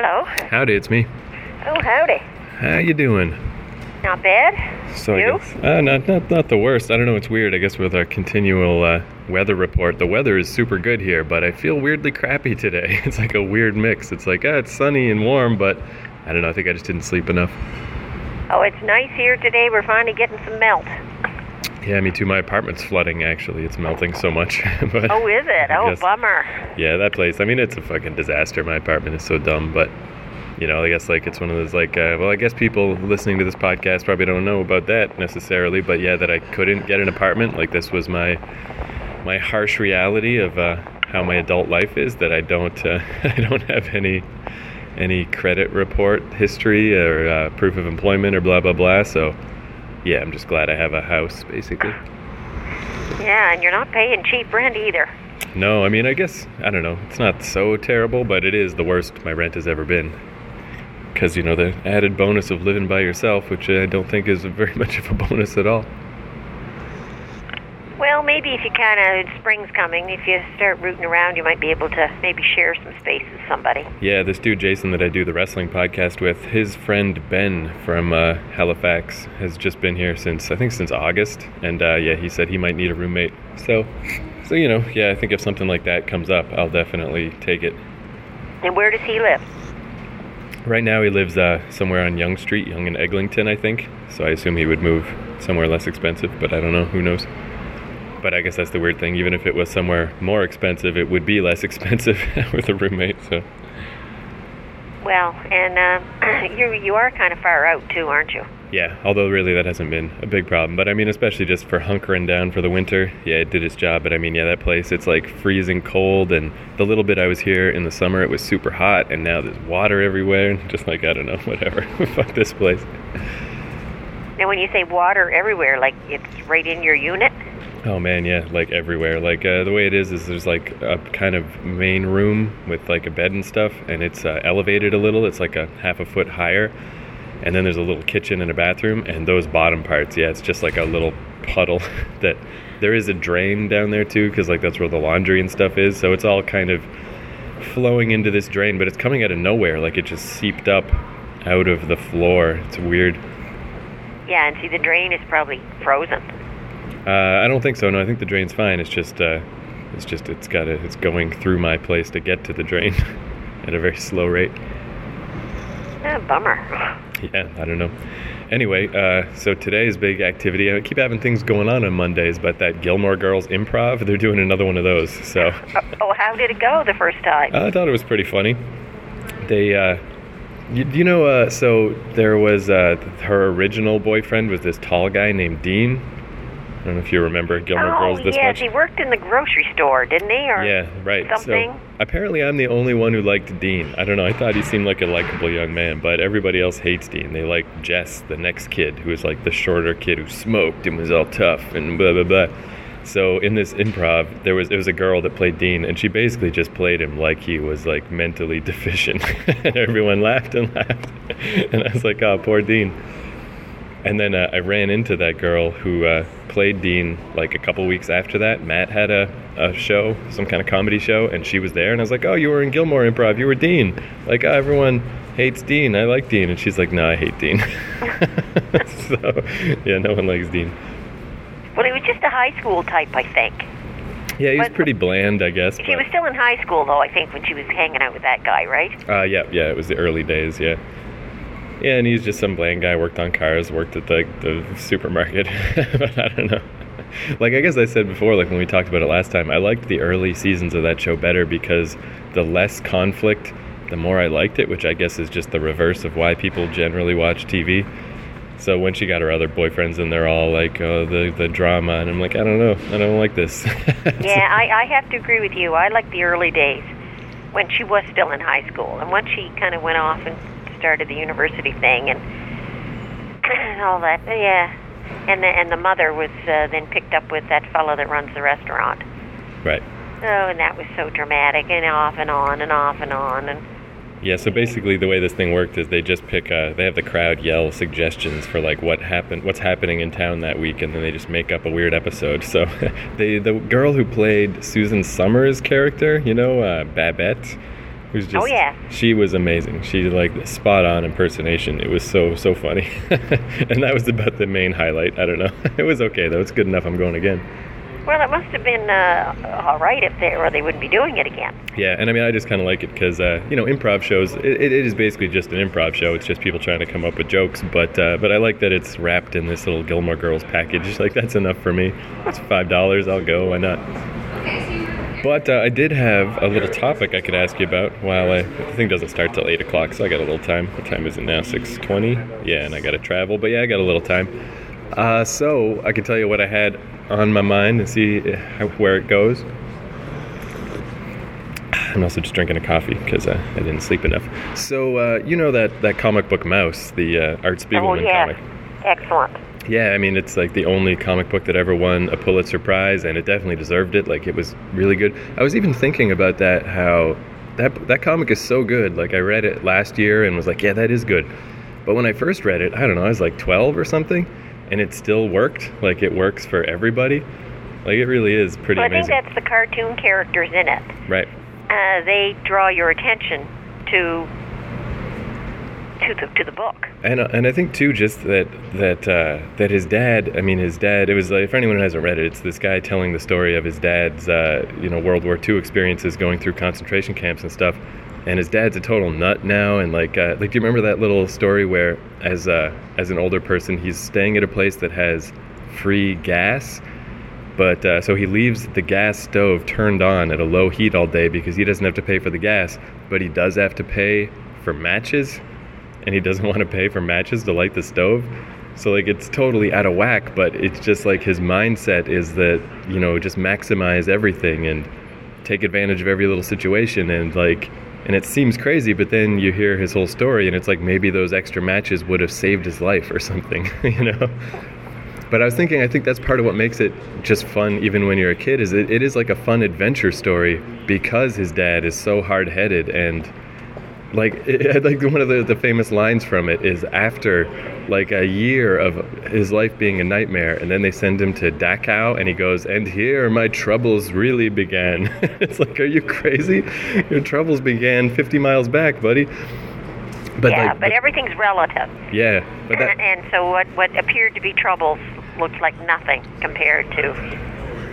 Hello. Howdy, it's me. Oh, howdy. How you doing? Not bad. So You? guess, uh, not not not the worst. I don't know. It's weird. I guess with our continual uh, weather report, the weather is super good here, but I feel weirdly crappy today. It's like a weird mix. It's like ah, it's sunny and warm, but I don't know. I think I just didn't sleep enough. Oh, it's nice here today. We're finally getting some melt. Yeah, me too. My apartment's flooding. Actually, it's melting so much. but Oh, is it? Oh, guess- bummer. Yeah, that place. I mean, it's a fucking disaster. My apartment is so dumb, but you know, I guess like it's one of those like, uh, well, I guess people listening to this podcast probably don't know about that necessarily, but yeah, that I couldn't get an apartment. Like this was my my harsh reality of uh, how my adult life is. That I don't uh, I don't have any any credit report history or uh, proof of employment or blah blah blah. So yeah, I'm just glad I have a house basically. Yeah, and you're not paying cheap rent either. No, I mean, I guess, I don't know. It's not so terrible, but it is the worst my rent has ever been. Because, you know, the added bonus of living by yourself, which I don't think is very much of a bonus at all. Well, maybe if you kind of, spring's coming, if you start rooting around, you might be able to maybe share some space with somebody. Yeah, this dude, Jason, that I do the wrestling podcast with, his friend Ben from uh, Halifax has just been here since, I think, since August. And uh, yeah, he said he might need a roommate. So, so, you know, yeah, I think if something like that comes up, I'll definitely take it. And where does he live? Right now, he lives uh, somewhere on Yonge Street, Yonge and Eglinton, I think. So I assume he would move somewhere less expensive, but I don't know. Who knows? But I guess that's the weird thing. Even if it was somewhere more expensive, it would be less expensive with a roommate. So Well, and uh, you you are kind of far out too, aren't you? yeah, although really that hasn't been a big problem. But I mean, especially just for hunkering down for the winter, yeah, it did its job. But I mean, yeah, that place it's like freezing cold, and the little bit I was here in the summer, it was super hot, and now there's water everywhere. And just like I don't know, whatever. Fuck this place. Now, when you say water everywhere, like it's right in your unit. Oh man, yeah, like everywhere. Like uh, the way it is is there's like a kind of main room with like a bed and stuff, and it's uh, elevated a little. It's like a half a foot higher, and then there's a little kitchen and a bathroom. And those bottom parts, yeah, it's just like a little puddle that there is a drain down there too, because like that's where the laundry and stuff is. So it's all kind of flowing into this drain, but it's coming out of nowhere. Like it just seeped up out of the floor. It's weird. Yeah, and see, the drain is probably frozen. Uh, I don't think so. No, I think the drain's fine. It's just, uh, it's just, it's got to, it's going through my place to get to the drain at a very slow rate. Yeah, bummer. Yeah, I don't know. Anyway, uh, so today's big activity. I keep having things going on on Mondays, but that Gilmore Girls improv, they're doing another one of those. So Oh, oh, how did it go the first time? I thought it was pretty funny. They, uh, you, you know, uh, so there was uh, her original boyfriend was this tall guy named Dean. I don't know if you remember Gilmore oh, Girls this yes, much. he worked in the grocery store, didn't he? Or Yeah, right. something? So apparently, I'm the only one who liked Dean. I don't know. I thought he seemed like a likable young man, but everybody else hates Dean. They like Jess, the next kid, who was like the shorter kid who smoked and was all tough and blah blah blah. So in this improv, there was it was a girl that played Dean, and she basically just played him like he was like mentally deficient, and everyone laughed and laughed, and I was like, oh, poor Dean. And then uh, I ran into that girl who uh, played Dean like a couple weeks after that. Matt had a, a show, some kind of comedy show, and she was there. And I was like, Oh, you were in Gilmore Improv. You were Dean. Like, oh, everyone hates Dean. I like Dean. And she's like, No, I hate Dean. so, yeah, no one likes Dean. Well, he was just a high school type, I think. Yeah, he's But- pretty bland, I guess. She was still in high school, though, I think, when she was hanging out with that guy, right? Uh, yeah, yeah, it was the early days, yeah. Yeah, and he's just some bland guy, worked on cars, worked at the, the supermarket. but I don't know. Like, I guess I said before, like when we talked about it last time, I liked the early seasons of that show better because the less conflict, the more I liked it, which I guess is just the reverse of why people generally watch TV. So when she got her other boyfriends and they're all like, oh, the, the drama, and I'm like, I don't know, I don't like this. Yeah, I, I have to agree with you. I like the early days when she was still in high school. And once she kind of went off and started the university thing and, and all that, yeah. And the, and the mother was uh, then picked up with that fellow that runs the restaurant. right. Oh, and that was so dramatic and off and on and off and on. And Yeah, so basically the way this thing worked is they just pick uh they have the crowd yell suggestions for like what happened what's happening in town that week and then they just make up a weird episode. So they the girl who played Susan Summers' character, you know, uh, Babette, who's just Oh, yeah. she was amazing. She like spot on impersonation. It was so so funny, and that was about the main highlight. I don't know. It was okay though. It's good enough. I'm going again. Well, it must have been uh, all right if they, or they wouldn't be doing it again. Yeah, and I mean, I just kind of like it because uh, you know, improv shows. It, it is basically just an improv show. It's just people trying to come up with jokes, but uh, but I like that it's wrapped in this little Gilmore Girls package. Like that's enough for me. It's five dollars. I'll go. Why not? But uh, I did have a little topic I could ask you about. While I, the thing doesn't start till eight o'clock, so I got a little time. What time is it now? Six twenty. Yeah, and I got to travel, but yeah, I got a little time. Uh, so I can tell you what I had on my mind and see where it goes. I'm also just drinking a coffee because uh, I didn't sleep enough. So uh, you know that that comic book Maus, the uh, Art oh, yeah. comic. Excellent. Yeah, I mean it's like the only comic book that ever won a Pulitzer Prize, and it definitely deserved it. Like it was really good. I was even thinking about that how that that comic is so good. Like I read it last year and was like, yeah, that is good. But when I first read it, I don't know, I was like 12 or something, and it still worked. Like it works for everybody. Like it really is pretty Well, I think that's the cartoon characters in it. Right. Uh, they draw your attention to to the to the book. And uh, and I think too, just that that uh, that his dad. I mean, his dad. It was like, for anyone who hasn't read it, it's this guy telling the story of his dad's, uh, you know, World War II experiences, going through concentration camps and stuff. And his dad's a total nut now. And like, uh, like, do you remember that little story where, as uh, as an older person, he's staying at a place that has free gas, but uh, so he leaves the gas stove turned on at a low heat all day because he doesn't have to pay for the gas, but he does have to pay for matches, and he doesn't want to pay for matches to light the stove. So like it's totally out of whack, but it's just like his mindset is that you know just maximize everything and take advantage of every little situation and like and it seems crazy, but then you hear his whole story and it's like maybe those extra matches would have saved his life or something, you know. But I was thinking, I think that's part of what makes it just fun, even when you're a kid, is it, it is like a fun adventure story because his dad is so hard headed and like it, like one of the, the famous lines from it is after like a year of his life being a nightmare and then they send him to Dachau and he goes and here my troubles really began it's like are you crazy your troubles began 50 miles back buddy but yeah, like but everything's relative. yeah but that and so what what appeared to be troubles looked like nothing compared to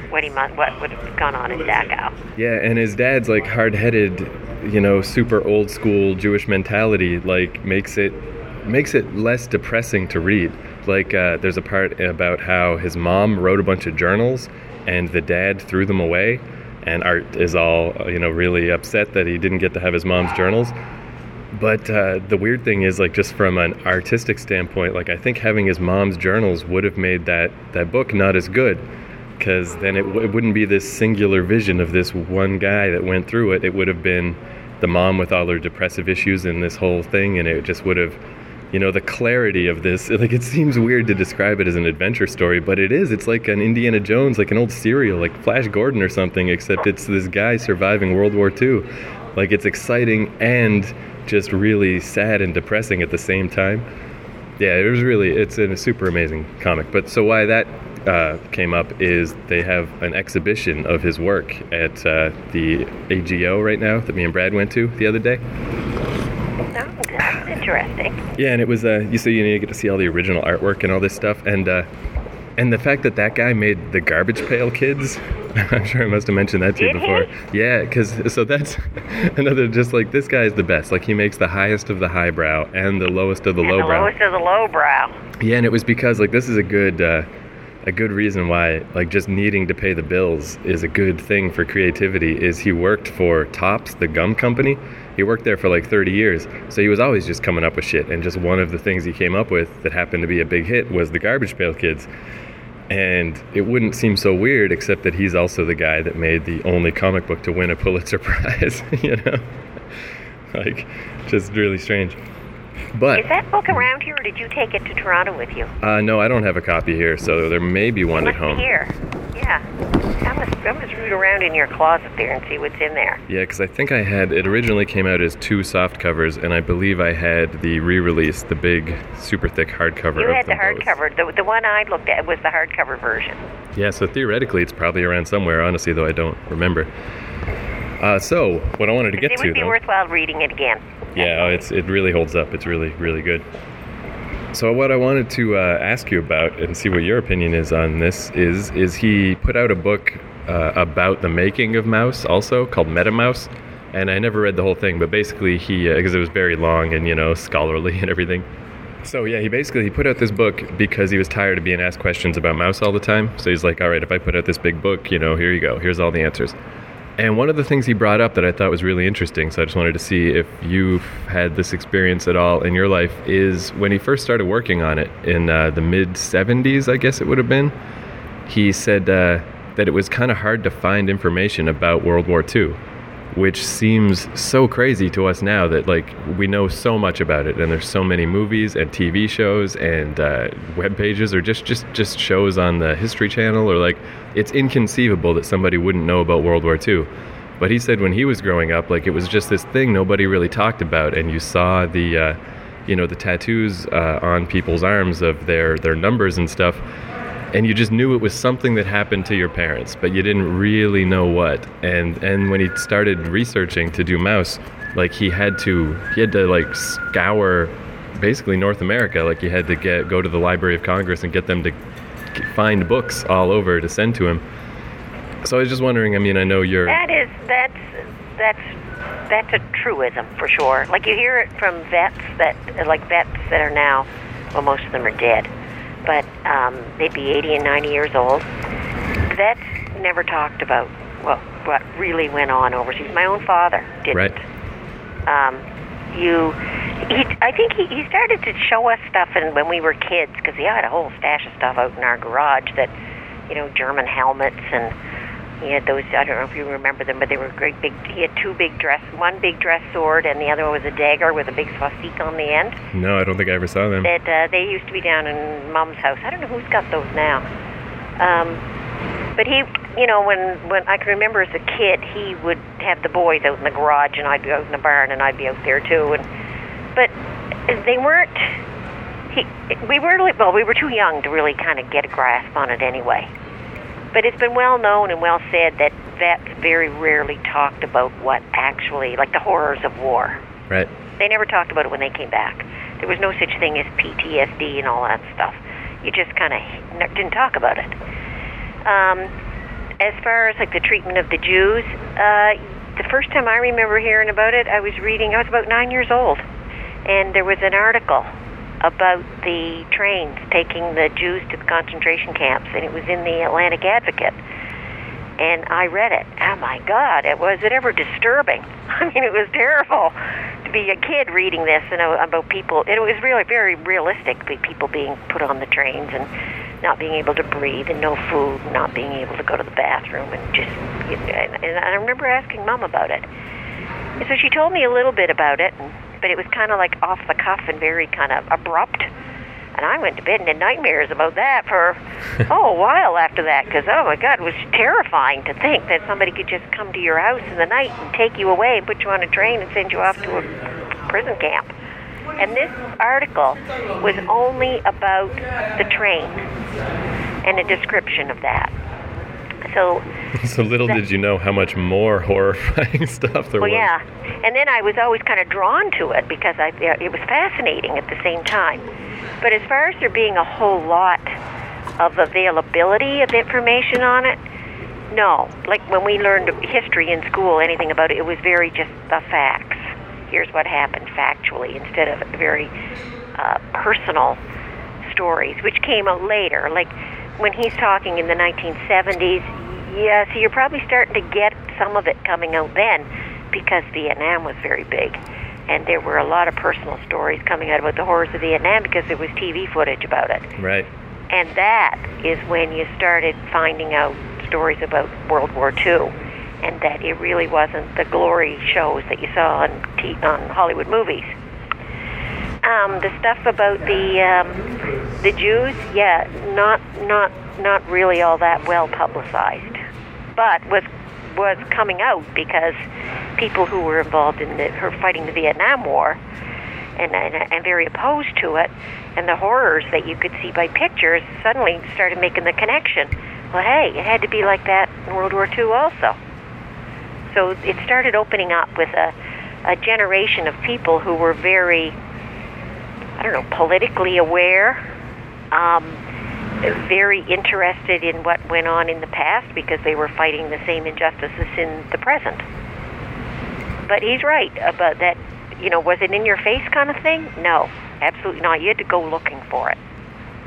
what he might, what would have gone on in Dachau. Yeah, and his dad's like hard-headed, you know, super old school Jewish mentality like makes it makes it less depressing to read. Like uh, there's a part about how his mom wrote a bunch of journals and the dad threw them away and Art is all, you know, really upset that he didn't get to have his mom's journals. But uh, the weird thing is, like, just from an artistic standpoint, like, I think having his mom's journals would have made that, that book not as good. Because then it, w- it wouldn't be this singular vision of this one guy that went through it. It would have been the mom with all her depressive issues and this whole thing, and it just would have, you know, the clarity of this. Like, it seems weird to describe it as an adventure story, but it is. It's like an Indiana Jones, like an old serial, like Flash Gordon or something, except it's this guy surviving World War II. Like, it's exciting and just really sad and depressing at the same time. Yeah, it was really it's a super amazing comic. But so why that uh, came up is they have an exhibition of his work at uh, the AGO right now that me and Brad went to the other day. Oh, that's interesting. Yeah, and it was uh, you see you, know, you get to see all the original artwork and all this stuff, and uh, and the fact that that guy made the Garbage Pail Kids. I'm sure I must have mentioned that to you before. Yeah, because so that's another just like this guy is the best. Like he makes the highest of the highbrow and the lowest of the And the lowbrow. lowest of the lowbrow. Yeah, and it was because like this is a good uh, a good reason why like just needing to pay the bills is a good thing for creativity. Is he worked for Topps, the gum company? He worked there for like 30 years, so he was always just coming up with shit. And just one of the things he came up with that happened to be a big hit was the Garbage Pail Kids. And it wouldn't seem so weird, except that he's also the guy that made the only comic book to win a Pulitzer Prize. you know, like just really strange. But Is that book around here, or did you take it to Toronto with you? uh, no, I don't have a copy here, so there may be one at home. be here. Yeah. I must, I must root around in your closet there and see what's in there. Yeah, because I think I had it originally came out as two soft covers, and I believe I had the re-release, the big, super thick hardcover. You had the hardcover. The, the one I looked at was the hardcover version. Yeah, so theoretically, it's probably around somewhere. Honestly, though, I don't remember. Uh, so, what I wanted to get it to, would be though, worthwhile reading it again. Yeah, oh, it's it really holds up. It's really really good. So, what I wanted to uh, ask you about and see what your opinion is on this is is he put out a book uh, about the making of Maus, also called MetaMaus, and I never read the whole thing, but basically he because it was very long and you know scholarly and everything. So yeah, he basically he put out this book because he was tired of being asked questions about Maus all the time. So he's like, all right, if I put out this big book, you know, here you go, here's all the answers. And one of the things he brought up that I thought was really interesting, so I just wanted to see if you've had this experience at all in your life, is when he first started working on it in uh, the mid 70s, I guess it would have been. He said uh, that it was kind of hard to find information about World War II which seems so crazy to us now that like we know so much about it and there's so many movies and tv shows and uh, web pages or just just just shows on the history channel or like it's inconceivable that somebody wouldn't know about world war ii but he said when he was growing up like it was just this thing nobody really talked about and you saw the uh, you know the tattoos uh, on people's arms of their their numbers and stuff and you just knew it was something that happened to your parents, but you didn't really know what. And and when he started researching to do Maus, like he had to he had to like scour basically North America. Like he had to get go to the Library of Congress and get them to find books all over to send to him. So I was just wondering. I mean, I know you're. That is that's that's that's a truism for sure. Like you hear it from vets that like vets that are now, well, most of them are dead but um, they'd be 80 and 90 years old. Vets never talked about what what really went on overseas. My own father didn't. Right. Um, you, he, I think he, he started to show us stuff and when we were kids because he had a whole stash of stuff out in our garage that, you know, German helmets and he had those. I don't know if you remember them, but they were great big. He had two big dress, one big dress sword, and the other one was a dagger with a big swastika on the end. No, I don't think I ever saw them. That uh, they used to be down in Mom's house. I don't know who's got those now. Um, but he, you know, when when I can remember as a kid, he would have the boys out in the garage, and I'd be out in the barn, and I'd be out there too. And but they weren't. He, we were well, we were too young to really kind of get a grasp on it anyway. But it's been well known and well said that vets very rarely talked about what actually, like the horrors of war. Right. They never talked about it when they came back. There was no such thing as PTSD and all that stuff. You just kind of didn't talk about it. Um, as far as like the treatment of the Jews, uh, the first time I remember hearing about it, I was reading. I was about nine years old, and there was an article about the trains taking the Jews to the concentration camps, and it was in the Atlantic Advocate. And I read it. Oh my God! It was it ever disturbing? I mean, it was terrible to be a kid reading this and about people. It was really very realistic. People being put on the trains and not being able to breathe and no food, and not being able to go to the bathroom, and just. And I remember asking Mom about it. And so she told me a little bit about it. And but it was kind of like off the cuff and very kind of abrupt. And I went to bed and had nightmares about that for oh a while after that because oh my god, it was terrifying to think that somebody could just come to your house in the night and take you away and put you on a train and send you off to a prison camp. And this article was only about the train and a description of that. So, so little did you know how much more horrifying stuff there well, was. yeah, and then I was always kind of drawn to it because I it was fascinating at the same time. But as far as there being a whole lot of availability of information on it, no. Like when we learned history in school, anything about it, it was very just the facts. Here's what happened factually instead of very uh, personal stories, which came later. Like when he's talking in the 1970s, yeah, so you're probably starting to get some of it coming out then because Vietnam was very big. And there were a lot of personal stories coming out about the horrors of Vietnam because there was TV footage about it. Right. And that is when you started finding out stories about World War II and that it really wasn't the glory shows that you saw on, t- on Hollywood movies. Um, the stuff about the um, the Jews, yeah, not not not really all that well publicized, but was was coming out because people who were involved in the, who fighting the Vietnam War and, and and very opposed to it, and the horrors that you could see by pictures suddenly started making the connection. Well, hey, it had to be like that in World War II also. so it started opening up with a, a generation of people who were very, I don't know, politically aware, um, very interested in what went on in the past because they were fighting the same injustices in the present. But he's right about that. You know, was it in your face kind of thing? No, absolutely not. You had to go looking for it.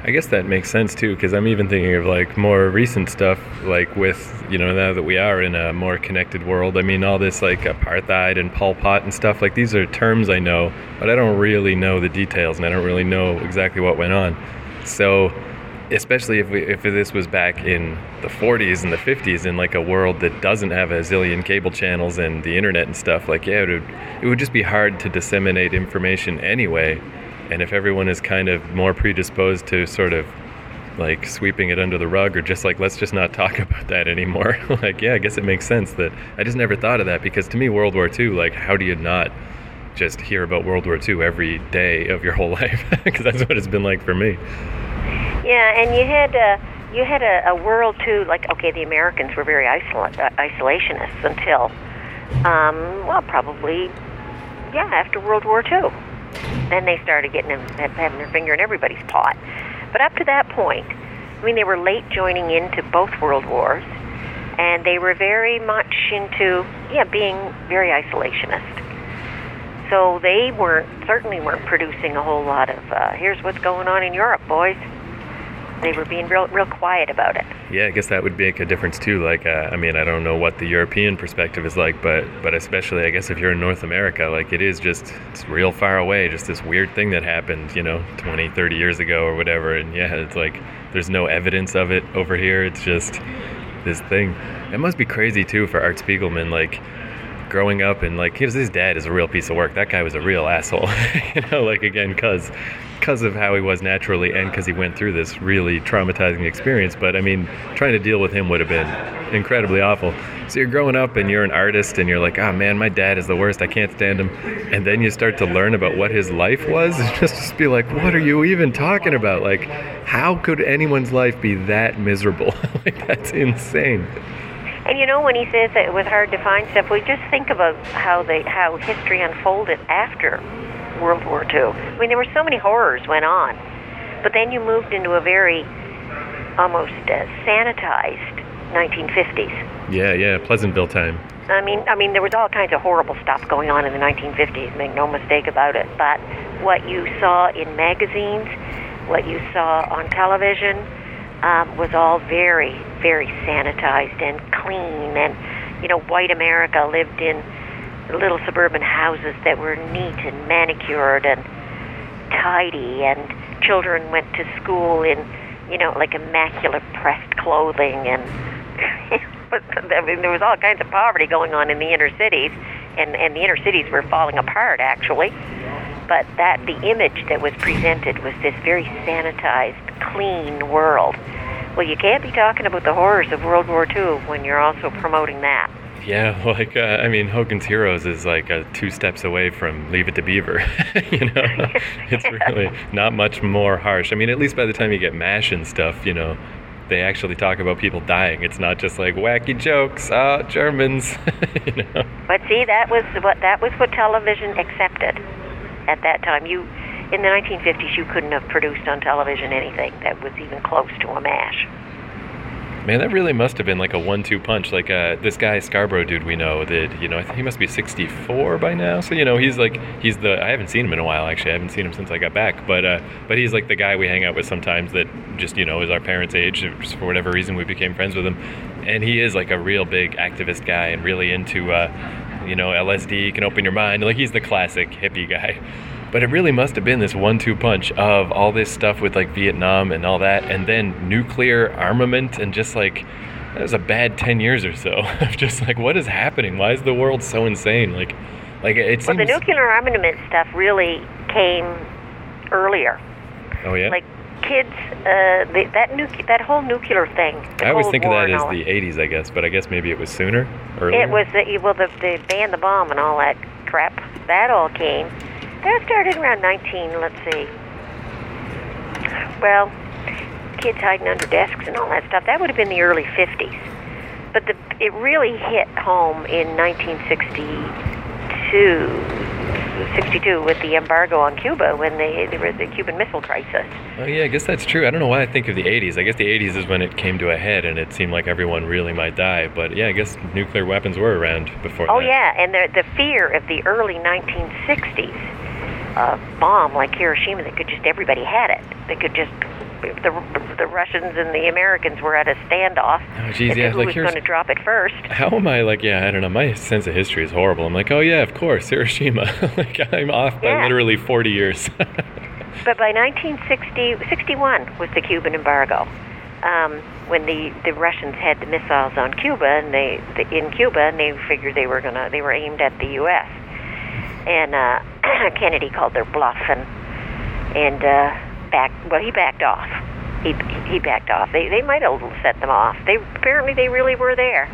I guess that makes sense too, because I'm even thinking of like more recent stuff, like with, you know, now that we are in a more connected world. I mean, all this like apartheid and Pol Pot and stuff, like these are terms I know, but I don't really know the details and I don't really know exactly what went on. So, especially if, we, if this was back in the 40s and the 50s in like a world that doesn't have a zillion cable channels and the internet and stuff, like, yeah, it would, it would just be hard to disseminate information anyway and if everyone is kind of more predisposed to sort of like sweeping it under the rug or just like let's just not talk about that anymore like yeah i guess it makes sense that i just never thought of that because to me world war ii like how do you not just hear about world war ii every day of your whole life? Because that's what it's been like for me. Yeah and you had uh, you had a, a world too like okay the americans were very isola- uh, isolationists until um, well probably yeah after world war ii then they started getting them, having their finger in everybody's pot. But up to that point, I mean, they were late joining into both world wars, and they were very much into, yeah, being very isolationist. So they weren't, certainly weren't producing a whole lot of, uh, here's what's going on in Europe, boys they were being real real quiet about it. Yeah, I guess that would make a difference too. Like, uh, I mean, I don't know what the European perspective is like, but but especially, I guess if you're in North America, like it is just it's real far away. Just this weird thing that happened, you know, 20, 30 years ago or whatever. And yeah, it's like there's no evidence of it over here. It's just this thing. It must be crazy too for Art Spiegelman, like growing up and like his, his dad is a real piece of work. That guy was a real asshole, you know. Like again, cause because of how he was naturally and because he went through this really traumatizing experience. But I mean, trying to deal with him would have been incredibly awful. So you're growing up and you're an artist and you're like, oh man, my dad is the worst. I can't stand him. And then you start to learn about what his life was. And just to be like, what are you even talking about? Like, how could anyone's life be that miserable? like, that's insane. And you know, when he says that it was hard to find stuff, we just think about how they how history unfolded after World War II. I mean, there were so many horrors went on, but then you moved into a very almost uh, sanitized 1950s. Yeah, yeah, Pleasantville time. I mean, I mean, there was all kinds of horrible stuff going on in the 1950s. Make no mistake about it. But what you saw in magazines, what you saw on television, um, was all very, very sanitized and clean. And you know, white America lived in little suburban houses that were neat and manicured and tidy, and children went to school in, you know, like immaculate pressed clothing, and but I mean, there was all kinds of poverty going on in the inner cities, and and the inner cities were falling apart actually. But that the image that was presented was this very sanitized, clean world. Well, you can't be talking about the horrors of World War II when you're also promoting that. Yeah, like uh, I mean, Hogan's Heroes is like uh, two steps away from Leave It to Beaver. you know, it's really not much more harsh. I mean, at least by the time you get Mash and stuff, you know, they actually talk about people dying. It's not just like wacky jokes. Ah, Germans. you know. But see, that was what that was what television accepted at that time. You in the 1950s, you couldn't have produced on television anything that was even close to a Mash. Man, that really must have been like a one-two punch. Like uh, this guy Scarborough dude we know that you know I think he must be 64 by now. So you know he's like he's the I haven't seen him in a while actually. I haven't seen him since I got back. But uh, but he's like the guy we hang out with sometimes that just you know is our parents' age. Just for whatever reason we became friends with him, and he is like a real big activist guy and really into uh, you know LSD can open your mind. Like he's the classic hippie guy. But it really must have been this one two punch of all this stuff with like Vietnam and all that, and then nuclear armament, and just like, that was a bad 10 years or so of just like, what is happening? Why is the world so insane? Like, like it seems. Well, the nuclear armament stuff really came earlier. Oh, yeah? Like, kids, uh, the, that nu- that whole nuclear thing. I always Cold think of that as the 80s, I guess, but I guess maybe it was sooner, earlier. It was the well, the the ban the bomb and all that crap. That all came. That started around 19. Let's see. Well, kids hiding under desks and all that stuff. That would have been the early 50s. but the, it really hit home in 1962. 62 with the embargo on Cuba when they, there was the Cuban Missile Crisis. Oh yeah, I guess that's true. I don't know why I think of the 80s. I guess the 80s is when it came to a head and it seemed like everyone really might die. But yeah, I guess nuclear weapons were around before Oh that. yeah, and the the fear of the early 1960s, a bomb like Hiroshima that could just everybody had it. They could just the the Russians and the Americans were at a standoff. Oh, geez, yeah, who like was going to drop it first? How am I like? Yeah, I don't know. My sense of history is horrible. I'm like, oh yeah, of course, Hiroshima. like I'm off by Yeah. literally 40 years. But by 1960, 61 was the Cuban embargo, um, when the, the Russians had the missiles on Cuba and they the, in Cuba, and they figured they were gonna they were aimed at the U.S. And uh, Kennedy called their bluff and and uh, back well he backed off. He he backed off. They they might have set them off. They apparently they really were there.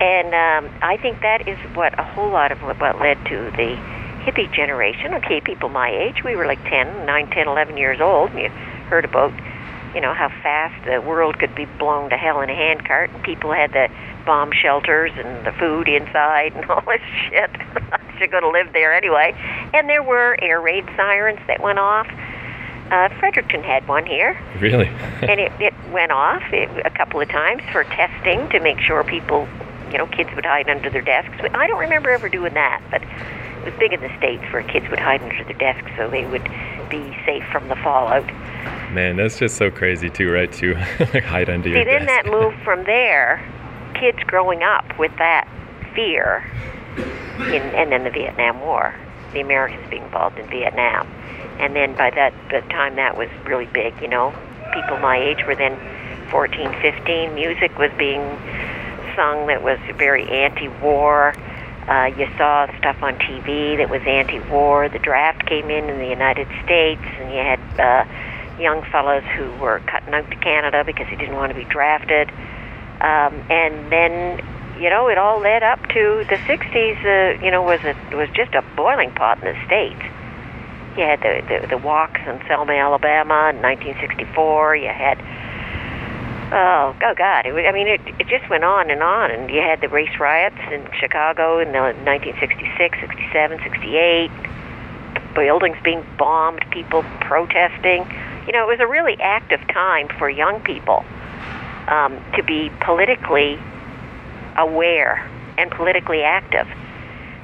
And um, I think that is what a whole lot of what led to the hippie generation. Okay, people my age, we were like 10, 9, 10, 11 years old, and you heard about, you know, how fast the world could be blown to hell in a handcart, and people had the bomb shelters and the food inside and all this shit. You're going to live there anyway. And there were air raid sirens that went off. Uh, Fredericton had one here really? and it, it went off it, a couple of times for testing to make sure people, you know, kids would hide under their desks. I don't remember ever doing that, but it was big in the States where kids would hide under their desks so they would be safe from the fallout. Man, that's just so crazy too, right? To like hide under See, your then desk. that moved from there, kids growing up with that fear, in, and then the Vietnam War, the Americans being involved in Vietnam. And then by that the time that was really big, you know, people my age were then 14, 15. Music was being sung that was very anti-war. Uh, you saw stuff on TV that was anti-war. The draft came in in the United States, and you had uh, young fellows who were cutting out to Canada because they didn't want to be drafted. Um, and then, you know, it all led up to the '60s. Uh, you know, was a was just a boiling pot in the states. You had the the, the walks in Selma, Alabama, in 1964. You had Oh, oh God! It was, I mean, it it just went on and on, and you had the race riots in Chicago in the 1966, 67, 68. Buildings being bombed, people protesting. You know, it was a really active time for young people um, to be politically aware and politically active.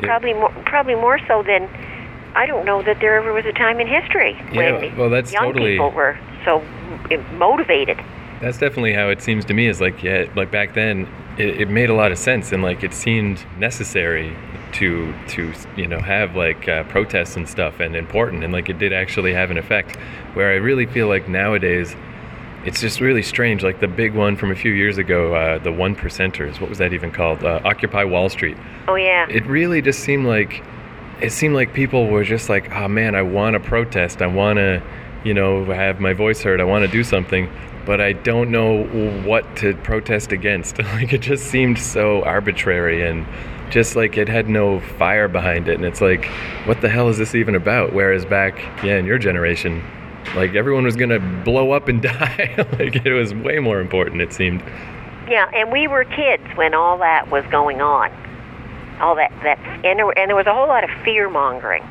Yeah. Probably more, probably more so than I don't know that there ever was a time in history Yeah, when well, that's young totally- people were so motivated. That's definitely how it seems to me. Is like, yeah, like back then, it, it made a lot of sense, and like it seemed necessary to to you know have like uh, protests and stuff, and important, and like it did actually have an effect. Where I really feel like nowadays, it's just really strange. Like the big one from a few years ago, uh, the one percenters. What was that even called? Uh, Occupy Wall Street. Oh yeah. It really just seemed like it seemed like people were just like, oh man, I want to protest. I want to, you know, have my voice heard. I want to do something, but I don't know what to protest against. like it just seemed so arbitrary and just like it had no fire behind it. And it's like, what the hell is this even about? Whereas back, yeah, in your generation, like everyone was gonna blow up and die. like it was way more important. It seemed. Yeah, and we were kids when all that was going on. All that that and there, and there was a whole lot of fear mongering,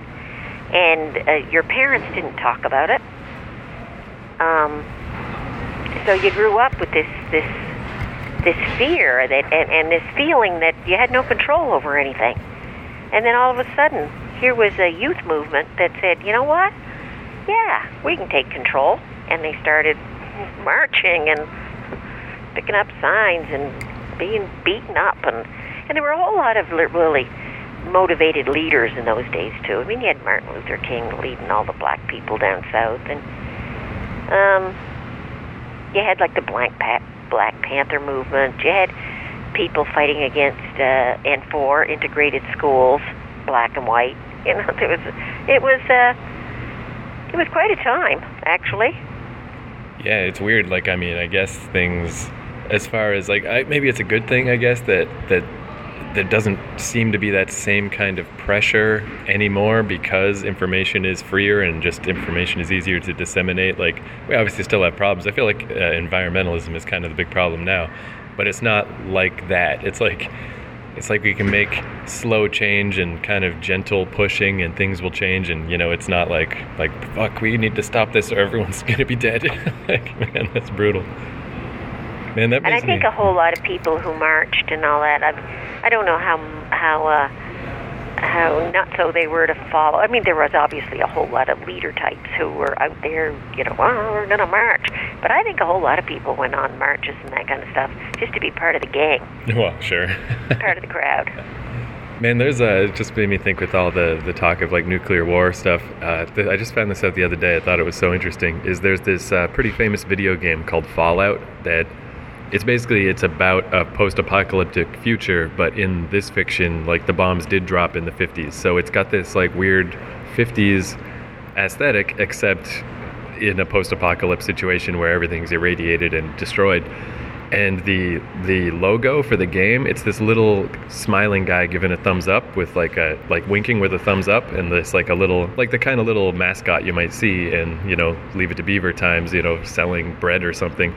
and uh, your parents didn't talk about it. Um, so you grew up with this this this fear that and, and this feeling that you had no control over anything, and then all of a sudden here was a youth movement that said, you know what? Yeah, we can take control, and they started marching and picking up signs and being beaten up and and there were a whole lot of really motivated leaders in those days too. I mean, you had Martin Luther King leading all the black people down south, and um, you had like the Black pa- Black Panther movement. You had people fighting against uh, and for integrated schools, black and white. You know, it was it was uh, it was quite a time actually. Yeah, it's weird. Like, I mean, I guess things, as far as like, I, maybe it's a good thing. I guess that that there doesn't seem to be that same kind of pressure anymore because information is freer and just information is easier to disseminate. Like, we obviously still have problems. I feel like uh, environmentalism is kind of the big problem now. but it's not like that. It's like it's like we can make slow change and kind of gentle pushing and things will change and you know it's not like like fuck we need to stop this or everyone's gonna be dead like man that's brutal man that And I think me a whole lot of people who marched and all that. I, I don't know how how uh, how not so they were to follow. I mean, there was obviously a whole lot of leader types who were out there, you know, oh, we're gonna march. But I think a whole lot of people went on marches and that kind of stuff just to be part of the gang, well sure part of the crowd. Man, there's a it just made me think with all the the talk of like nuclear war stuff. Uh, th- I just found this out the other day. I thought it was so interesting. Is there's this uh, pretty famous video game called Fallout that it's basically it's about a post-apocalyptic future, but in this fiction, like the bombs did drop in the 50s, so it's got this like weird 50s aesthetic, except in a post-apocalypse situation where everything's irradiated and destroyed. And the the logo for the game it's this little smiling guy giving a thumbs up with like a like winking with a thumbs up and this like a little like the kind of little mascot you might see in you know leave it to beaver times you know selling bread or something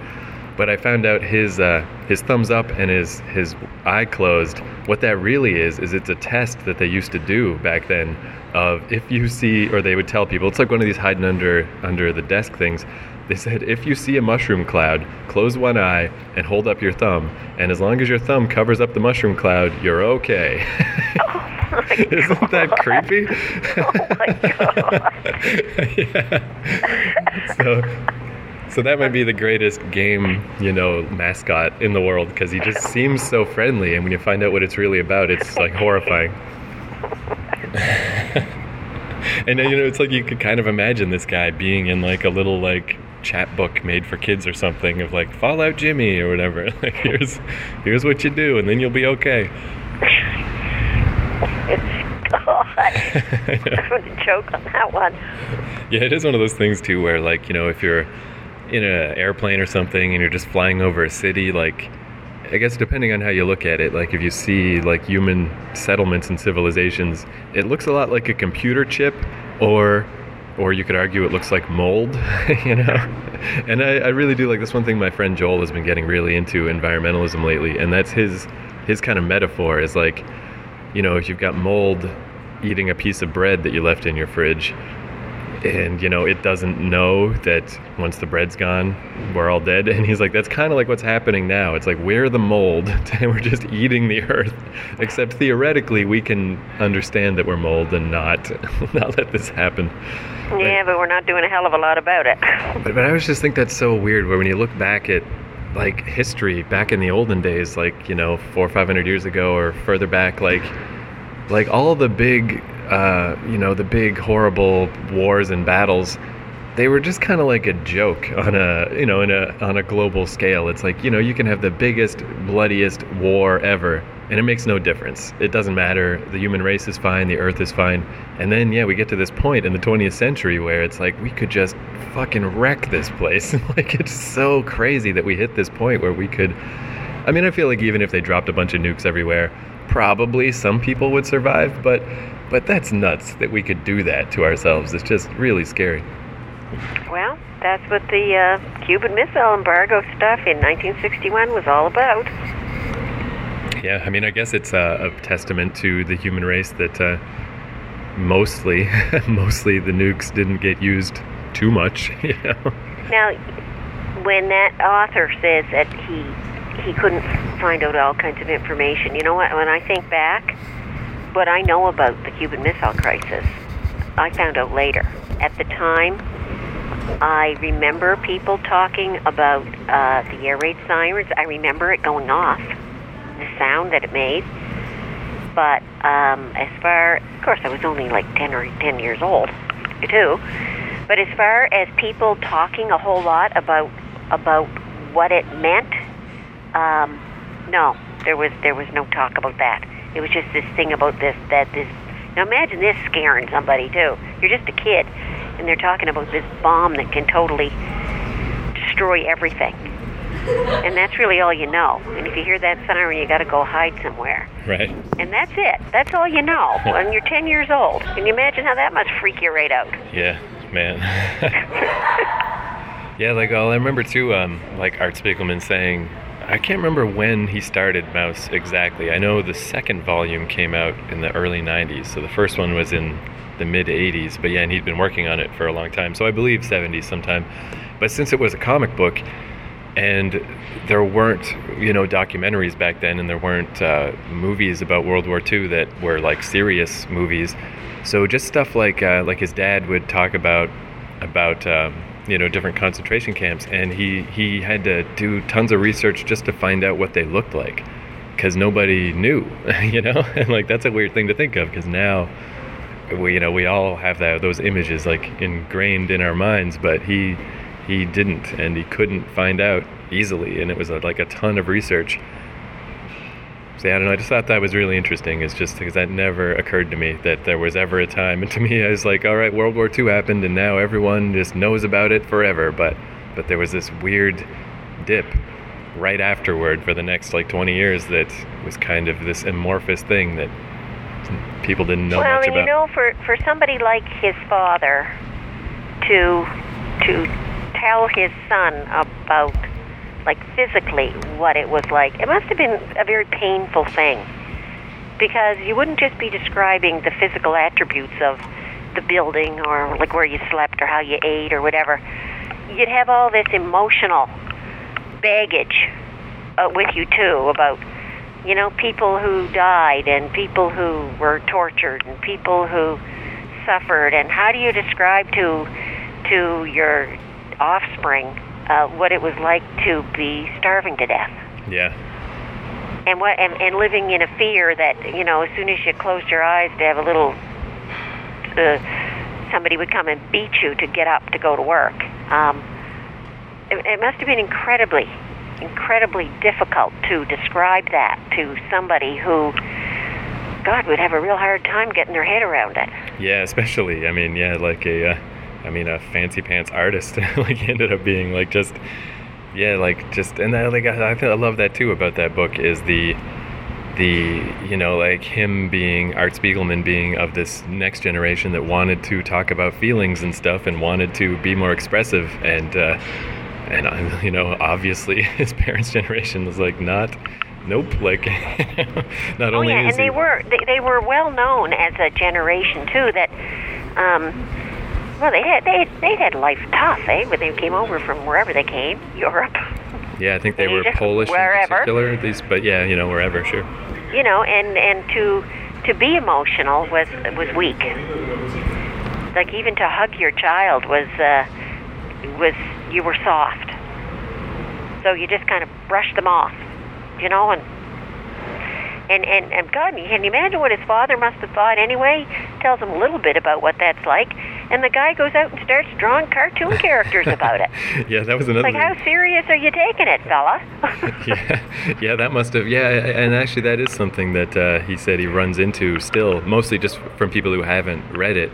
but I found out his uh, his thumbs up and his his eye closed. What that really is is it's a test that they used to do back then. Of if you see, or they would tell people, it's like one of these hiding under under the desk things. They said if you see a mushroom cloud, close one eye and hold up your thumb, and as long as your thumb covers up the mushroom cloud, you're okay. Oh Isn't that creepy? Oh my God. yeah. So, so that might be the greatest game, you know, mascot in the world because he just seems so friendly, and when you find out what it's really about, it's like horrifying. and uh, you know, it's like you could kind of imagine this guy being in like a little like chat book made for kids or something of like Fallout Jimmy or whatever. Like here's here's what you do, and then you'll be okay. God. I'm gonna choke on that one. Yeah, it is one of those things too where like, you know, if you're in an airplane or something and you're just flying over a city, like I guess depending on how you look at it, like if you see like human settlements and civilizations, it looks a lot like a computer chip or or you could argue it looks like mold, you know? And I, I really do like this one thing my friend Joel has been getting really into environmentalism lately, and that's his his kind of metaphor is like, you know, if you've got mold eating a piece of bread that you left in your fridge, and you know it doesn't know that once the bread's gone we're all dead. And he's like that's kind of like what's happening now. It's like we're the mold. And we're just eating the earth. Except theoretically we can understand that we're mold and not not let this happen. Yeah, but we're not doing a hell of a lot about it. but, but i always just think that's so weird where when you look back at like history back in the olden days like you know four or five hundred years ago or further back like like all the big uh, you know the big horrible wars and battles they were just kind of like a joke on a you know in a on a global scale. It's like you know you can have the biggest bloodiest war ever and it makes no difference. It doesn't matter. The human race is fine. The earth is fine. And then yeah we get to this point in the 20th century where it's like we could just fucking wreck this place. Like it's so crazy that we hit this point where we could I mean, I feel like even if they dropped a bunch of nukes everywhere, probably some people would survive, but but that's nuts that we could do that to ourselves. It's just really scary. Well, that's what the uh, Cuban Missile Embargo stuff in 1961 was all about. Yeah, I mean, I guess it's a, a testament to the human race that uh, mostly, mostly the nukes didn't get used too much. You know? Now, when that author says that he he couldn't find out all kinds of information, you know what? When I think back, what I know about the Cuban Missile Crisis, I found out later. At the time, I remember people talking about uh, the air raid sirens. I remember it going off, the sound that it made. But um, as far, of course, I was only like ten or ten years old, too. But as far as people talking a whole lot about about what it meant, um, no, there was there was no talk about that. It was just this thing about this that this. Now imagine this scaring somebody too. You're just a kid, and they're talking about this bomb that can totally destroy everything. And that's really all you know. And if you hear that siren, you got to go hide somewhere. Right. And that's it. That's all you know. and you're 10 years old. Can you imagine how that must freak you right out? Yeah, man. yeah, like well, I remember too. Um, like Art Spiegelman saying, I can't remember when he started Maus exactly. I know the second volume came out in the early 90s, so the first one was in the mid 80s. But yeah, and he'd been working on it for a long time, so I believe 70s sometime. But since it was a comic book, and there weren't, you know, documentaries back then, and there weren't uh, movies about World War II that were like serious movies. So just stuff like uh, like his dad would talk about about. Um, you know different concentration camps and he he had to do tons of research just to find out what they looked like because nobody knew you know? And like that's a weird thing to think of because now we you know we all have that those images like ingrained in our minds but he he didn't and he couldn't find out easily and it was like a ton of research yeah, I don't know. I just thought that was really interesting. It's just because that never occurred to me that there was ever a time. And to me, I was like, all right, World War II happened, and now everyone just knows about it forever. But but there was this weird dip right afterward for the next like 20 years that was kind of this amorphous thing that people didn't know well, much about. you know, for for somebody like his father to to tell his son about like physically what it was like, it must have been a very painful thing. Because you wouldn't just be describing the physical attributes of the building or like where you slept or how you ate or whatever. You'd have all this emotional baggage uh, with you too about you know people who died and people who were tortured and people who suffered. And how do you describe to to your offspring uh, what it was like to be starving to death. Yeah, and what and, and living in a fear that you know as soon as you closed your eyes to have a little uh, somebody would come and beat you to get up to go to work. Um, it, it must have been incredibly incredibly difficult to describe that to somebody who god would have a real hard time getting their head around it. Yeah. Especially, I mean, yeah, like a, uh, I mean, a fancy pants artist. like ended up being like just, yeah, like just, and I like I, I think I love that too about that book is the the you know like him being art spiegelman being of this next generation that wanted to talk about feelings and stuff and wanted to be more expressive and uh and I, you know obviously his parents generation was like not nope like not only Oh only yeah, is and they he, were they, they were well known as a generation too that um well they had they they had life tough, eh? When they came over from wherever they came, Europe. yeah i think they and were polish wherever. in particular these but yeah you know wherever sure You know, and and to to be emotional was was weak. Like even to hug your child was uh was you were soft. So you just kind of brushed them off, you know, and and and, and God, can you imagine what his father must have thought anyway? Tells him a little bit about what that's like, and the guy goes out and starts drawing cartoon characters about it. yeah that was another Like, thing. how serious are you taking it, fella? yeah, yeah, that must have. Yeah, and actually, that is something that uh, he said he runs into still, mostly just from people who haven't read it,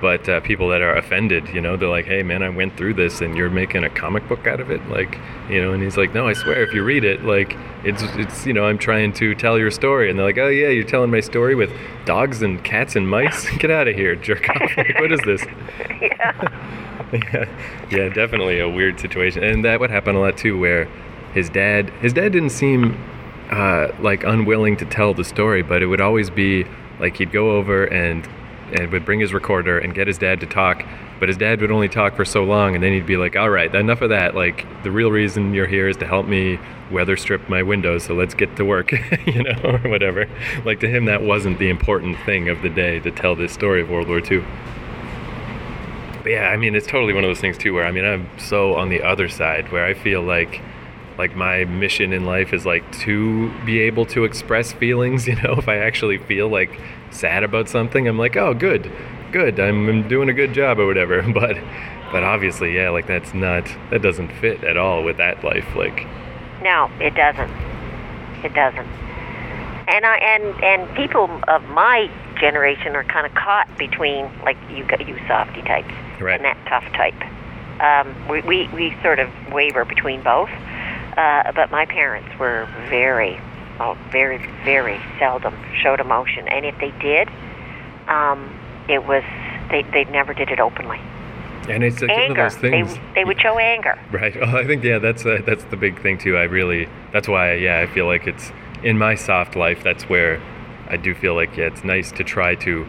but uh, people that are offended. You know, they're like, "Hey, man, I went through this, and you're making a comic book out of it." Like, you know, and he's like, "No, I swear, if you read it, like, it's it's you know, I'm trying to tell your story," and they're like, "Oh yeah, you're telling my story with dogs and cats and mice? Get out of here, jerk off! Like, what is this?" yeah. yeah, yeah, definitely a weird situation, and that would happen a lot too, where his dad, his dad didn't seem uh, like unwilling to tell the story, but it would always be like he'd go over and and would bring his recorder and get his dad to talk, but his dad would only talk for so long, and then he'd be like, "All right, enough of that. Like the real reason you're here is to help me weather strip my windows, so let's get to work, you know, or whatever." Like to him, that wasn't the important thing of the day to tell this story of World War II. But yeah, I mean, it's totally one of those things too, where I mean, I'm so on the other side, where I feel like, like my mission in life is like to be able to express feelings. You know, if I actually feel like sad about something, I'm like, oh, good, good, I'm, I'm doing a good job or whatever. But, but obviously, yeah, like that's not, that doesn't fit at all with that life. Like, No, it doesn't. It doesn't. And I and and people of my generation are kind of caught between like you you softy types Right. and that tough type. Um, we, we we sort of waver between both. Uh, but my parents were very, oh, very, very seldom showed emotion, and if they did, um, it was they they never did it openly. And it's like one of those things. They, they would show anger. Right. Oh, I think yeah, that's uh, that's the big thing too. I really that's why yeah, I feel like it's in my soft life. That's where I do feel like yeah, it's nice to try to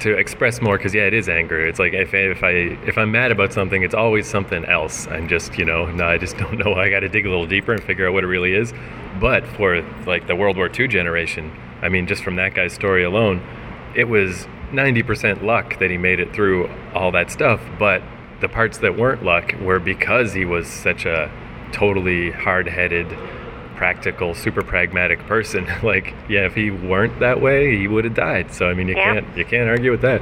to express more because yeah, it is anger. It's like if if I if I'm mad about something, it's always something else. I'm just you know no, I just don't know. I got to dig a little deeper and figure out what it really is. But for like the World War II generation, I mean, just from that guy's story alone, it was 90% luck that he made it through all that stuff. But the parts that weren't luck were because he was such a totally hard-headed practical, super pragmatic person. like, yeah, if he weren't that way, he would have died. So I mean, you Yeah. can't you can't argue with that.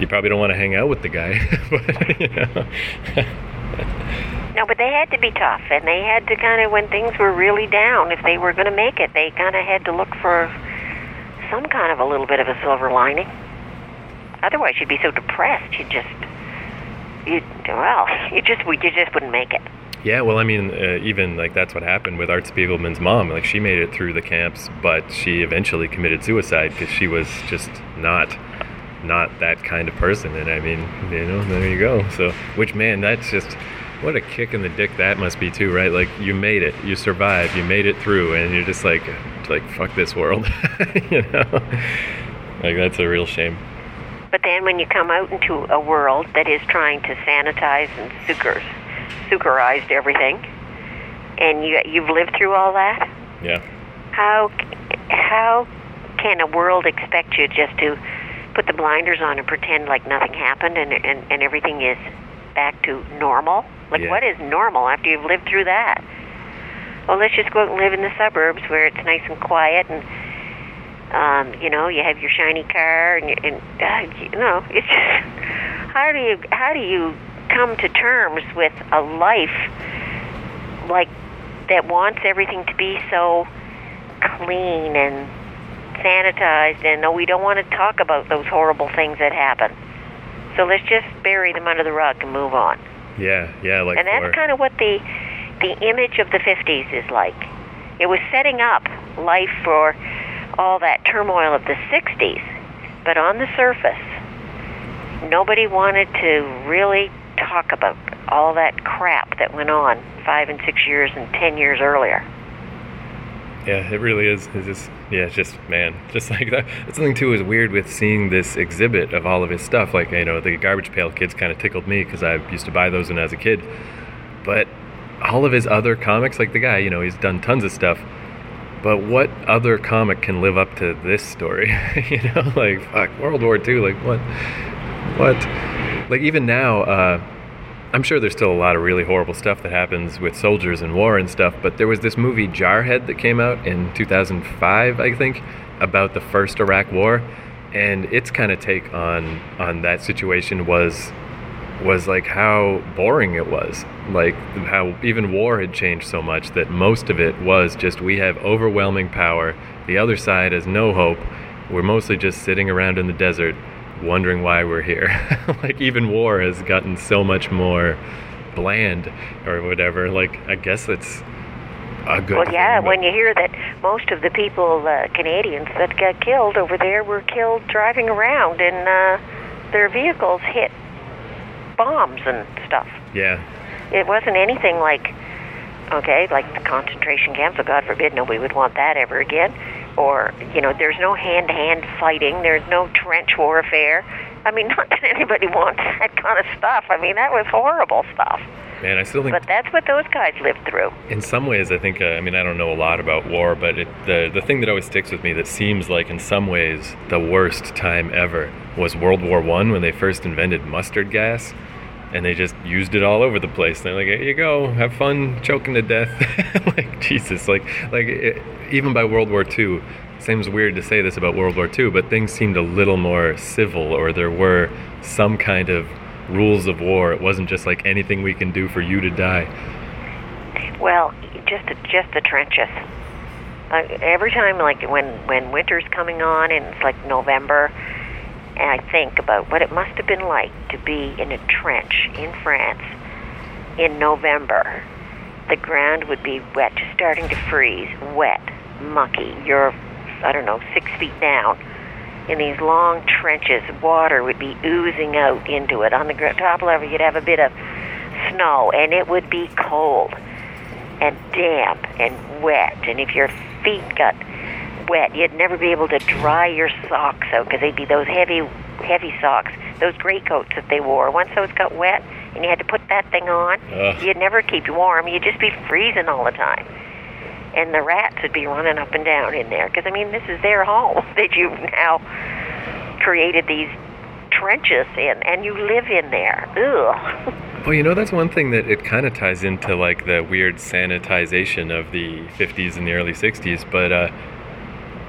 You probably don't want to hang out with the guy, but you know. No, but they had to be tough, and they had to kind of, when things were really down, if they were going to make it, they kind of had to look for some kind of a little bit of a silver lining. Otherwise, you'd be so depressed. you'd just, you well, you just, you just wouldn't make it. Yeah, well, I mean, uh, even like that's what happened with Art Spiegelman's mom. Like she made it through the camps, but she eventually committed suicide because she was just not not that kind of person. And I mean, you know, there you go. So, which man, that's just what a kick in the dick that must be too, right? Like you made it, you survived, you made it through, and you're just like, like fuck this world, you know? Like that's a real shame. But then when you come out into a world that is trying to sanitize and sucre, sucarize everything, and you you've lived through all that, Yeah. how how can a world expect you just to put the blinders on and pretend like nothing happened and and, and everything is back to normal? Like Yeah. what is normal after you've lived through that? Well, let's just go out and live in the suburbs where it's nice and quiet and um, you know, you have your shiny car and, you, and uh, you know, it's just how do you how do you come to terms with a life like that wants everything to be so clean and sanitized and no we don't want to talk about those horrible things that happen. So let's just bury them under the rug and move on. Yeah, yeah, like And that's for- kind of what the the image of the 50s is like. It was setting up life for all that turmoil of the 60s, but on the surface, nobody wanted to really talk about all that crap that went on five and six years and ten years earlier. Yeah, it really is. It's just yeah, it's just man, just like that. That's something too is weird with seeing this exhibit of all of his stuff. Like you know, the Garbage Pail Kids kind of tickled me because I used to buy those when I was a kid. But all of his other comics, like the guy, you know, he's done tons of stuff. But what other comic can live up to this story? you know, like fuck, World War II. Like what? What? Like even now, uh, I'm sure there's still a lot of really horrible stuff that happens with soldiers and war and stuff, but there was this movie Jarhead that came out in 2005, I think, about the first Iraq War, and its kind of take on on that situation was was like how boring it was. Like how even war had changed so much that most of it was just we have overwhelming power, the other side has no hope. We're mostly just sitting around in the desert wondering why we're here. like even war has gotten so much more bland or whatever. Like I guess it's a good Well, yeah, thing, when you hear that most of the people, uh, Canadians that got killed over there, were killed driving around and uh, their vehicles hit bombs and stuff. yeah. It wasn't anything like, okay, like the concentration camps. So God forbid nobody would want that ever again. Or you know, there's no hand-to-hand fighting. There's no trench warfare. I mean, not that anybody wants that kind of stuff. I mean, that was horrible stuff. Man, I still think But that's what those guys lived through. in some ways, I think. Uh, I mean, I don't know a lot about war, but it, the the thing that always sticks with me that seems like, in some ways, the worst time ever was World War One when they first invented mustard gas, and they just used it all over the place. They're like, "Here you go, have fun choking to death." like Jesus, like like it, even by World War II, Seems weird to say this about World War II, but things seemed a little more civil, or there were some kind of rules of war. It wasn't just like anything we can do for you to die. Well, just just the trenches. Uh, every time, like when when winter's coming on and it's like November, and I think about what it must have been like to be in a trench in France in November. The ground would be wet, just starting to freeze, wet, mucky. You're, I don't know, six feet down, in these long trenches. Water would be oozing out into it. On the top level, you'd have a bit of snow, and it would be cold and damp and wet. And if your feet got wet, you'd never be able to dry your socks out because they'd be those heavy, heavy socks, those greatcoats that they wore. Once those got wet, and you had to put that thing on, Ugh. you'd never keep warm. You'd just be freezing all the time. And the rats would be running up and down in there because I mean, this is their home that you've now created these trenches in, and you live in there. Ugh. Well, you know, that's one thing that it kind of ties into like the weird sanitization of the 50s and the early 60s. But uh,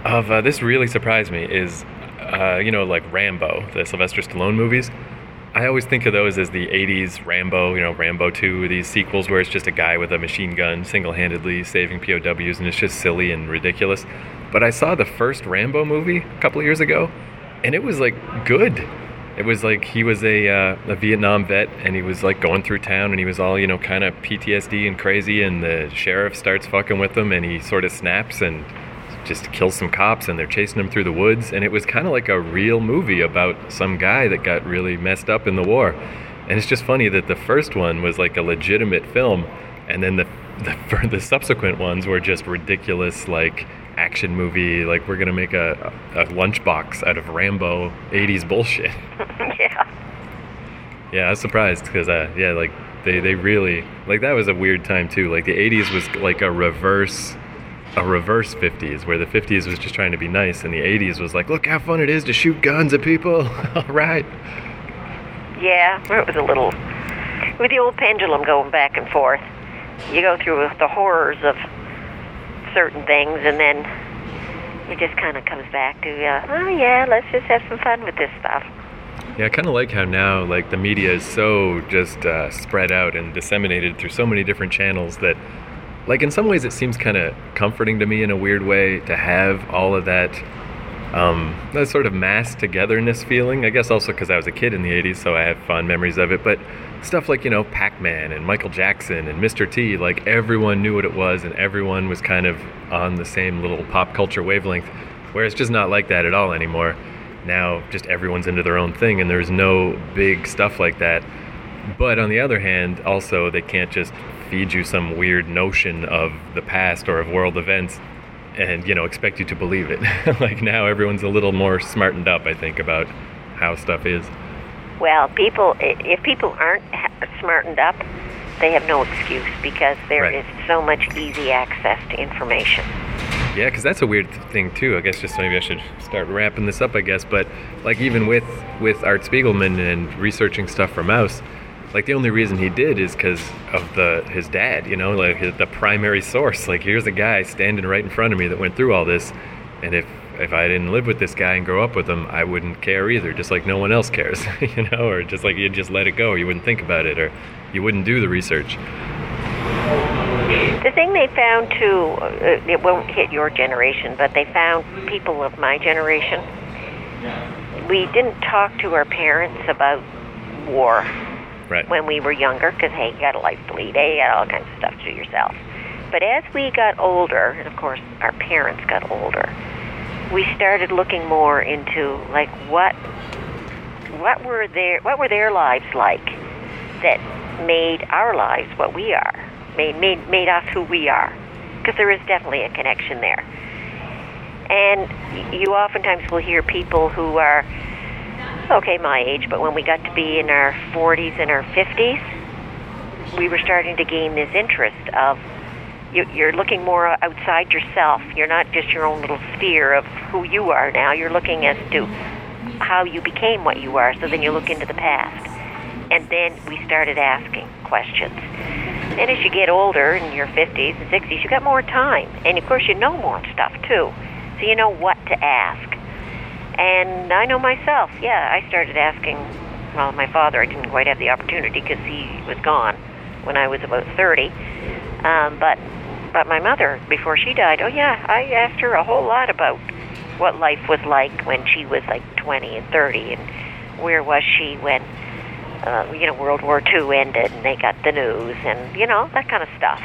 of uh, this really surprised me is, uh, you know, like Rambo, the Sylvester Stallone movies. I always think of those as the 80s Rambo, you know, Rambo 2, these sequels where it's just a guy with a machine gun single handedly saving POWs and it's just silly and ridiculous. But I saw the first Rambo movie a couple years ago and it was like good. It was like he was a, uh, a Vietnam vet and he was like going through town and he was all, you know, kind of PTSD and crazy and the sheriff starts fucking with him and he sort of snaps and just kills some cops and they're chasing him through the woods. And it was kind of like a real movie about some guy that got really messed up in the war. And it's just funny that the first one was like a legitimate film and then the the, the subsequent ones were just ridiculous like action movie like we're gonna make a, a lunchbox out of rambo 80s bullshit. Yeah. yeah i was surprised because uh, yeah like they, they really like that was a weird time too. Like the 80s was like a reverse a reverse 50s where the 50s was just trying to be nice and the 80s was like look how fun it is to shoot guns at people all right Yeah, it was a little with the old pendulum going back and forth. You go through the horrors of certain things, and then it just kind of comes back to, uh, oh yeah, let's just have some fun with this stuff. yeah i kind of like how now like the media is so just uh, spread out and disseminated through so many different channels that like in some ways it seems kind of comforting to me in a weird way to have all of that um, that sort of mass togetherness feeling. I guess also because I was a kid in the 80s, so I have fond memories of it. But stuff like, you know, Pac Man and Michael Jackson and Mr. T, like everyone knew what it was and everyone was kind of on the same little pop culture wavelength. Where it's just not like that at all anymore. Now, just everyone's into their own thing and there's no big stuff like that. But on the other hand, also, they can't just feed you some weird notion of the past or of world events and you know expect you to believe it like now everyone's a little more smartened up i think about how stuff is Well, people if people aren't smartened up, they have no excuse because there Right. is so much easy access to information. yeah because that's a weird thing too i guess just maybe i should start wrapping this up i guess but like even with with art spiegelman and researching stuff for Maus like the only reason he did is because of the his dad you know like the primary source. Like here's a guy standing right in front of me that went through all this and if if i didn't live with this guy and grow up with him i wouldn't care either just like no one else cares you know or just like you'd just let it go you wouldn't think about it or you wouldn't do the research. The thing they found too, uh, it won't hit your generation, but they found people of my generation. We didn't talk to our parents about war right when we were younger because, hey, you got a life to lead, hey, you got all kinds of stuff to do yourself. But as we got older, and of course our parents got older, we started looking more into like what what were their what were their lives like that made our lives what we are, made made made us who we are, because there is definitely a connection there. And you oftentimes will hear people who are okay my age, but when we got to be in our 40s and our 50s, we were starting to gain this interest of you, you're looking more outside yourself. You're not just your own little sphere of who you are now. You're looking as to how you became what you are. So then you look into the past. And then we started asking questions. And as you get older, in your 50s and 60s, you got more time. And of course, you know more stuff too. So you know what to ask. And I know myself, yeah, I started asking, well, my father, I didn't quite have the opportunity because he was gone when I was about 30. Um, but but my mother, before she died, oh yeah, I asked her a whole lot about what life was like when she was like 20 and 30, and where was she when, uh, you know, World War II ended and they got the news, and you know that kind of stuff.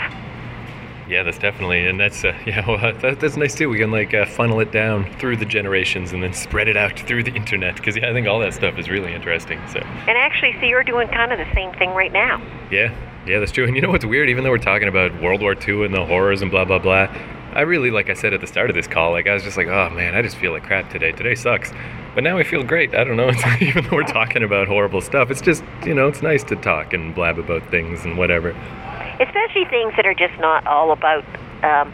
Yeah, that's definitely, and that's uh, yeah, well, that, that's nice too. We can like uh, funnel it down through the generations and then spread it out through the internet because yeah, I think all that stuff is really interesting. So And actually, so you're doing kind of the same thing right now. yeah, yeah, that's true. And you know what's weird? Even though we're talking about World War II and the horrors and blah blah blah, I really, like I said at the start of this call, like I was just like, oh man, I just feel like crap today. Today sucks. But now I feel great. I don't know. It's even though we're talking about horrible stuff, it's just you know, it's nice to talk and blab about things and whatever. Especially things that are just not all about, um,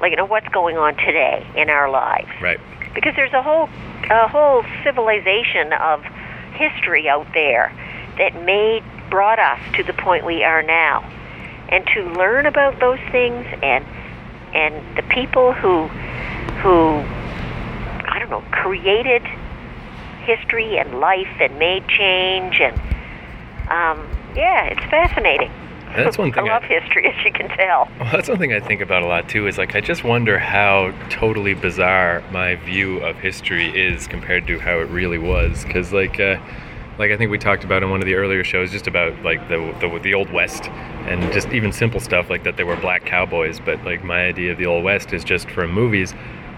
like, you know, what's going on today in our lives. Right. because there's a whole a whole civilization of history out there that made brought us to the point we are now and to learn about those things and and the people who who I don't know created history and life and made change and um, yeah it's fascinating And that's one thing I I- love history as you can tell Well, that's one thing I think about a lot too. Is like I just wonder how totally bizarre my view of history is compared to how it really was. Because like, uh, like I think we talked about in one of the earlier shows, just about like the, the the old west and just even simple stuff like that they were black cowboys. But like my idea of the old west is just from movies,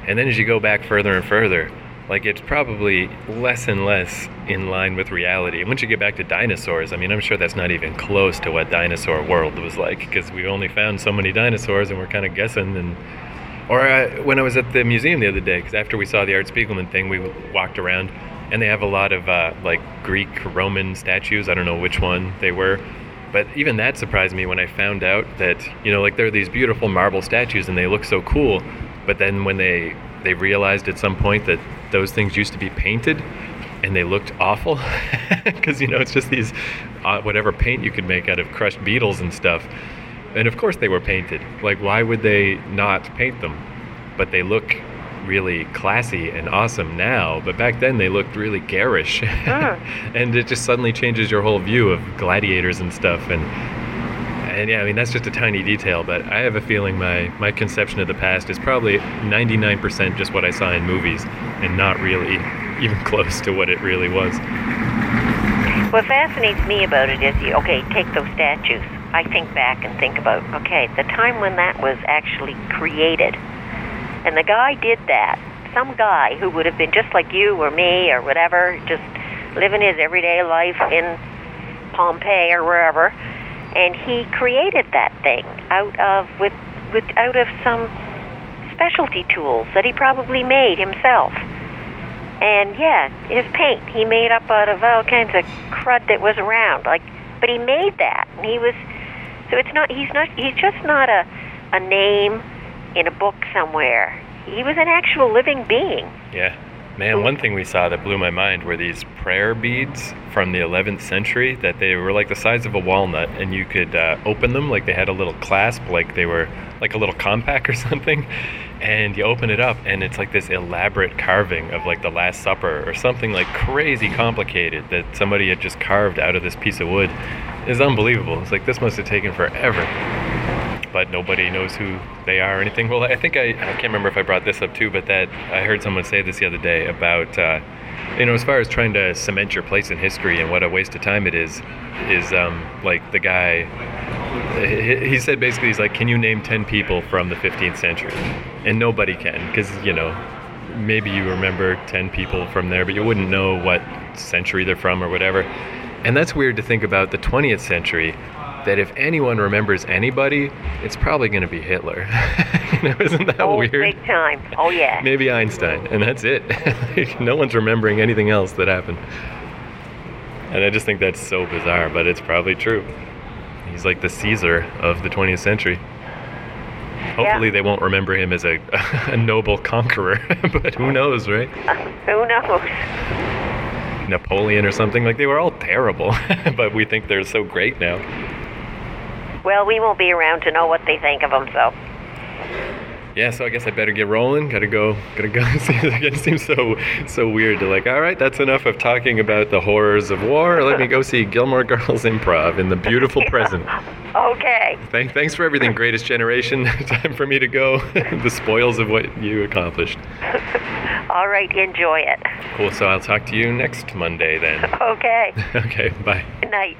and then as you go back further and further. Like it's probably less and less in line with reality. And once you get back to dinosaurs, I mean, I'm sure that's not even close to what dinosaur world was like because we only found so many dinosaurs and we're kind of guessing. And or uh, when I was at the museum the other day, because after we saw the Art Spiegelman thing, we walked around and they have a lot of uh, like Greek Roman statues. I don't know which one they were. But even that surprised me when I found out that you know like there are these beautiful marble statues and they look so cool, but then when they they realized at some point that those things used to be painted and they looked awful because you know it's just these uh, whatever paint you could make out of crushed beetles and stuff. And of course they were painted. Like why would they not paint them? But they look really classy and awesome now but back then they looked really garish. And it just suddenly changes your whole view of gladiators and stuff and and yeah, I mean that's just a tiny detail, but I have a feeling my my conception of the past is probably 99% just what I saw in movies, and not really even close to what it really was. What fascinates me about it is, okay, take those statues. I think back and think about, okay, the time when that was actually created. And the guy did that. Some guy who would have been just like you or me or whatever, just living his everyday life in Pompeii or wherever, and he created that thing out of with with out of some specialty tools that he probably made himself. And yeah, his paint he made up out of all kinds of crud that was around. Like, but he made that, and he was. So it's not. He's not. He's just not a a name in a book somewhere. He was an actual living being. Yeah. Man, one thing we saw that blew my mind were these prayer beads from the 11th century that they were like the size of a walnut and you could uh, open them like they had a little clasp, like they were like a little compact or something. And you open it up and it's like this elaborate carving of like the Last Supper or something like crazy complicated that somebody had just carved out of this piece of wood. It's unbelievable. It's like this must have taken forever but nobody knows who they are or anything. Well, I think I, I can't remember if I brought this up too, but that I heard someone say this the other day about, uh, you know, as far as trying to cement your place in history and what a waste of time it is, is um, like the guy, he, said basically, he's like, can you name 10 people from the 15th century? And nobody can, because, you know, maybe you remember 10 people from there, but you wouldn't know what century they're from or whatever. And that's weird to think about the 20th century that if anyone remembers anybody, it's probably going to be Hitler. you know, isn't that oh, weird? big time. Oh yeah. Maybe Einstein, and that's it. no one's remembering anything else that happened. And I just think that's so bizarre, but it's probably true. He's like the Caesar of the 20th century. Hopefully, they won't remember him as a, a noble conqueror, but who knows, right? Who knows? Napoleon or something. Like, they were all terrible, but we think they're so great now. Well, we won't be around to know what they think of them, so. Yeah, so I guess I better get rolling. Gotta go. Gotta go. it seems so so weird to like. All right, that's enough of talking about the horrors of war. Let me go see Gilmore Girls Improv in the beautiful present. Okay. Thank, thanks for everything, Greatest Generation. Time for me to go. the spoils of what you accomplished. All right, enjoy it. Cool. So I'll talk to you next Monday then. Okay. Okay. Bye. Good night.